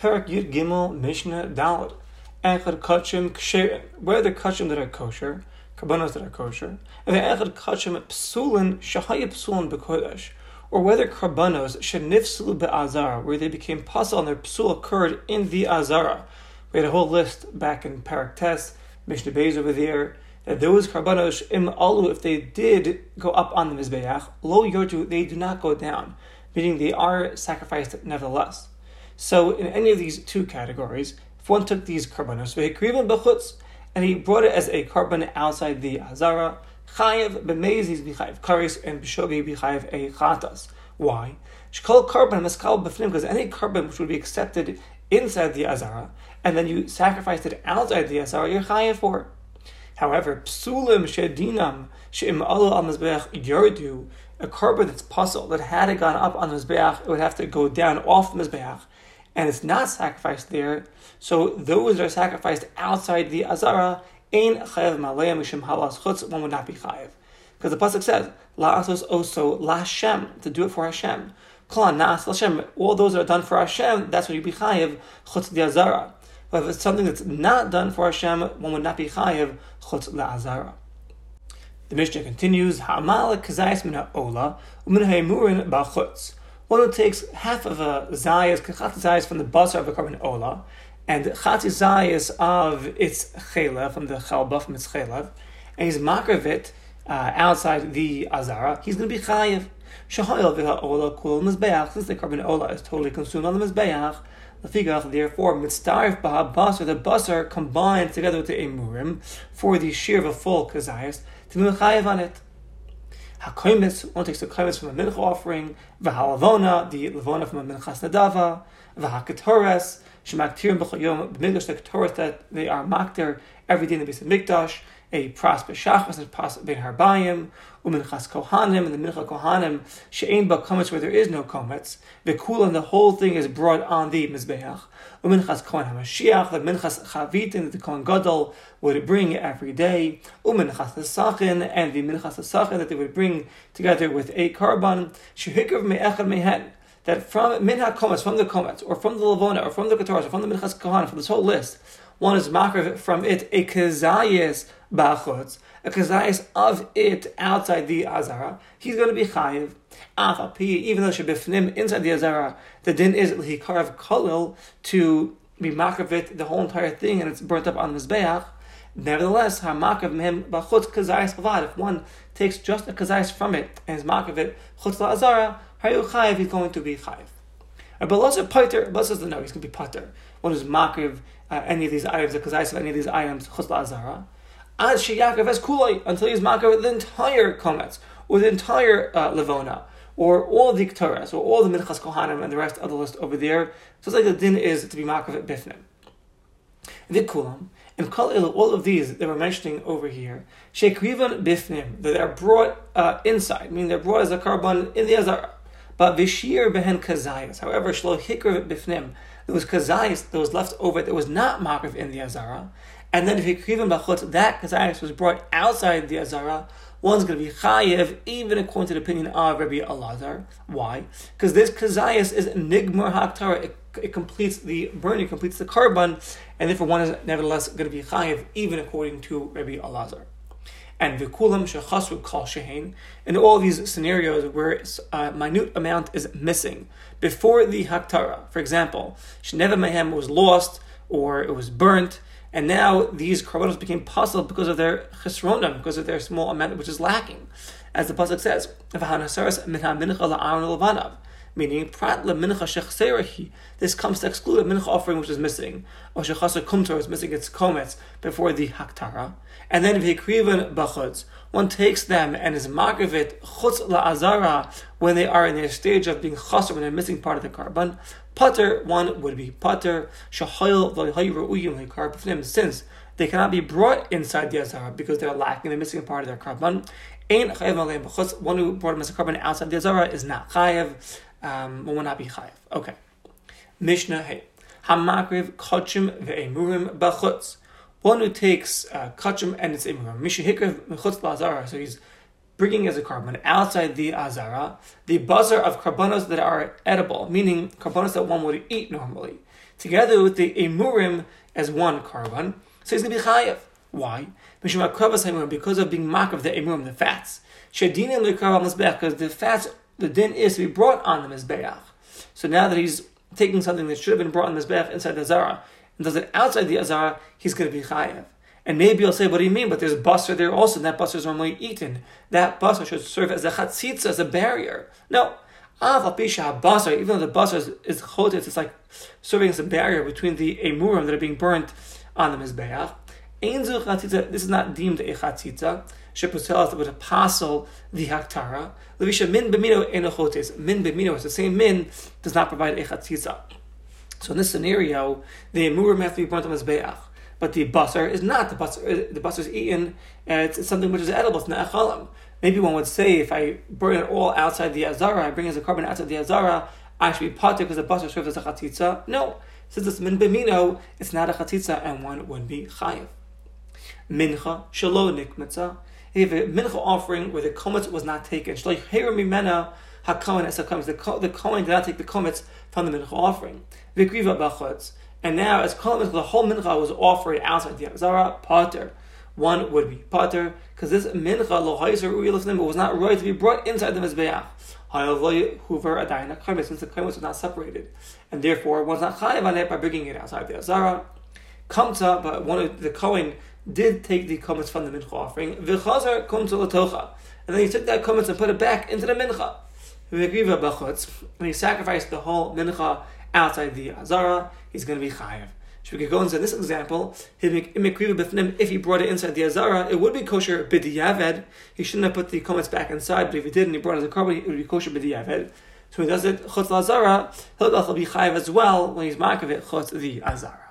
Perak Yud Gimel Mishnah Dalad. Echad Kachim Ksherin. Where the Kachim that are kosher, Karbanos that are kosher, and the Echad Kachim Psulin Shahaya Psulin Bekodesh. Or whether Karbanos Shenifsulu Be'azara, where they became puzzle and their Psul occurred in the Azara. We had a whole list back in Parak Test, Mishnah Beis over there, that those Karbanos Im Alu, if they did go up on the Mizbeach, Lo Yortu, they do not go down, meaning they are sacrificed nevertheless. So in any of these two categories, if one took these karbanos, b'chutz, and he brought it as a korban outside the azara, chayev b'mezis b'chayev karis and b'shogi b'chayev a chatas. Why? Shkol korban meskal b'fnim, because any korban which would be accepted inside the azara, and then you sacrificed it outside the azara, you're chayev for. However, psulim shedinam she'im alu al mizbeach yardu, a korban that's puzzle that had it gone up on the mizbeach, it would have to go down off the mizbeach and it's not sacrificed there, so those that are sacrificed outside the Azara, ein chayav malaya mishim halas chutz, one would not be chayav. Because the Pasuk says, la'asos oso la'Hashem, to do it for Hashem. Kol nas Hashem, all those that are done for Hashem, that's what you be chayav, chutz the Azara. But if it's something that's not done for Hashem, one would not be chayav, chutz la'Azara. The Mishnah continues, ha'amal kazayis min ha'ola, u'min ha'emurin ba'chutz one who takes half of a zayas, chatzi zayas from the basar of a korban ola, and chatzi zayas of its chelev, from the chalba, from its chelev, and he's makrav it uh, outside the azara, he's going to be chayiv. Shahayel v'ha ola kul mizbeach, since the korban ola is totally consumed on the mizbeach, therefore, mitzdarif baha basar, the basar combined together with the emurim for the shear of a full kazayas to be chayiv on it. Hakoimis, one takes the koimis from a mincha offering, v'halavona, the lavona from a minchas nadava, v'haketores, shemaktirim b'chayom, b'migdash, the ketores that they are makter every day in the base of mikdash, a pras b'shachas and pras ben harbayim, uminchas kohanim, and the mincha kohanim, she'ein ba komets where there is no komets, v'kul, and the whole thing is brought on the mizbeach, uminchas kohen hamashiach, the minchas chavitin that the kohen gadol would bring every day, uminchas nesachin, and the minchas nesachin that they would bring together with a korban, shehikav me'echad mehen, that from minha komets, from the komets, or from the lavona, or from the kataras, or from the minchas kohanim, from this whole list, one is makar from it a kazayas bachutz, a kazayas of it outside the azara, he's going to be chayiv. Even though shebifnim inside the azara, the din is hikarav kolil to be makar it the whole entire thing, and it's burnt up on mizbeach. Nevertheless, hamakav him bachutz kazayas bavad. If one takes just a kazayas from it and is makar it chutz la azara, hayu chayiv, he's going to be chayiv. But also pater, but the no, he's going to be pater. One who's makriv uh, any of these items, the kazayis of any of these items, chusla azara, ad sheyakav as kulay, until he's makriv the entire komets, or the entire uh, levona, or all the ketores, or all the minchas kohanim, and the rest of the list over there. So it's like the din is to be makriv bifnim. The kulam, and kol all of these that we're mentioning over here, shekrivan bifnim, that are brought uh, inside, meaning they're brought as a korban in the azara. But vishir behen kazayas. However, shlo hikr bifnim, there was kazayas that was left over that was not makrav in the azara, and then if hikrivim bachutz, that kazayas was brought outside the azara, one's going to be chayiv, even according to the opinion of Rabbi Elazar. Why? Because this kazayas is nigmar haktara. It, it completes the burning, completes the korban, and therefore one is nevertheless going to be chayiv, even according to Rabbi Elazar and vikulam shechasru kal shehain, in all these scenarios where a uh, minute amount is missing before the haktara. For example, shneva mehem was lost or it was burnt, and now these karbanos became possible because of their chesronim, because of their small amount which is lacking. As the pasuk says. Meaning prat mincha shechserahi. This comes to exclude a mincha offering which is missing, or shechasa kumtor is missing its komets before the haktara. And then v'hikrivan bachutz, one takes them and is magavit chutz la'azara when they are in their stage of being chaser, when they're missing part of the korban. Putter, one would be putter, shahayil v'hayru'uyim le'karbifnim, since they cannot be brought inside the azara because they're lacking, they're missing part of their korban. One who brought them as a korban outside the azara is not chayev um, will not be chayiv. Okay. Mishnah Hey. Hamakriv kachim ve'emurim b'chutz. One who takes uh, kachim and its emurim. Misha hikriv mechutz lazara. So he's bringing as a korban outside the azara, the basar of korbanos that are edible, meaning korbanos that one would eat normally, together with the emurim as one korban. So he's going to be chayav. Why? Because of being mock of the emurim, the fats. Because the fats, the din is to be brought on the mizbeach. So now that he's taking something that should have been brought on the mizbeach inside the azara and does it outside the azara, he's going to be chayav. And maybe you'll say, what do you mean? But there's basar there also, and that basar is normally eaten. That basar should serve as a chatzitza, as a barrier. No. basar, even though the basar is, is it's like serving as a barrier between the emurim that are being burnt on the mizbeach. This is not deemed a chatzitza. Shepuselas would apostle the haktara. Levisha min b'mino enochotes. Min b'mino is the same min does not provide a chatzitza. So in this scenario, the emurim have to be burnt on mizbeach but the basar is not the basar. The basar is eaten. It's, it's, something which is edible. It's not. Maybe one would say if I burn it all outside the azara, I bring as a korban outside the azara, I should be potter because the basar serves as a chatitza. No, since it's min b'mino, it's not a chatitza, and one would be chayiv. Mincha shalom shalo nikmatza. If a mincha offering where the kometz was not taken, shloich heir mimena hakohen es hakohen. The kohen did not take the kometz from the mincha offering. Vikriva. And now, as Kol the whole mincha was offered outside the Azara, Potter. One would be Potter, because this mincha lo was not right to be brought inside the Mizbeach. Hoover Adayna since the Kaim was not separated. And therefore, was not chayiv on it by bringing it outside the Azara. Kamta, but one of the Kohen did take the comments from the mincha offering. V'chazar kumta latocha. And then he took that comments and put it back into the mincha. And he sacrificed the whole mincha outside the Azara, he's going to be chayav. So we could go into this example, if he brought it inside the Azara, it would be kosher b'diyaved. He shouldn't have put the comments back inside, but if he did and he brought it as a korban, it would be kosher b'diyaved. So he does it chutz Azara, he'll be chayav as well when he's mark of it chutz the Azara.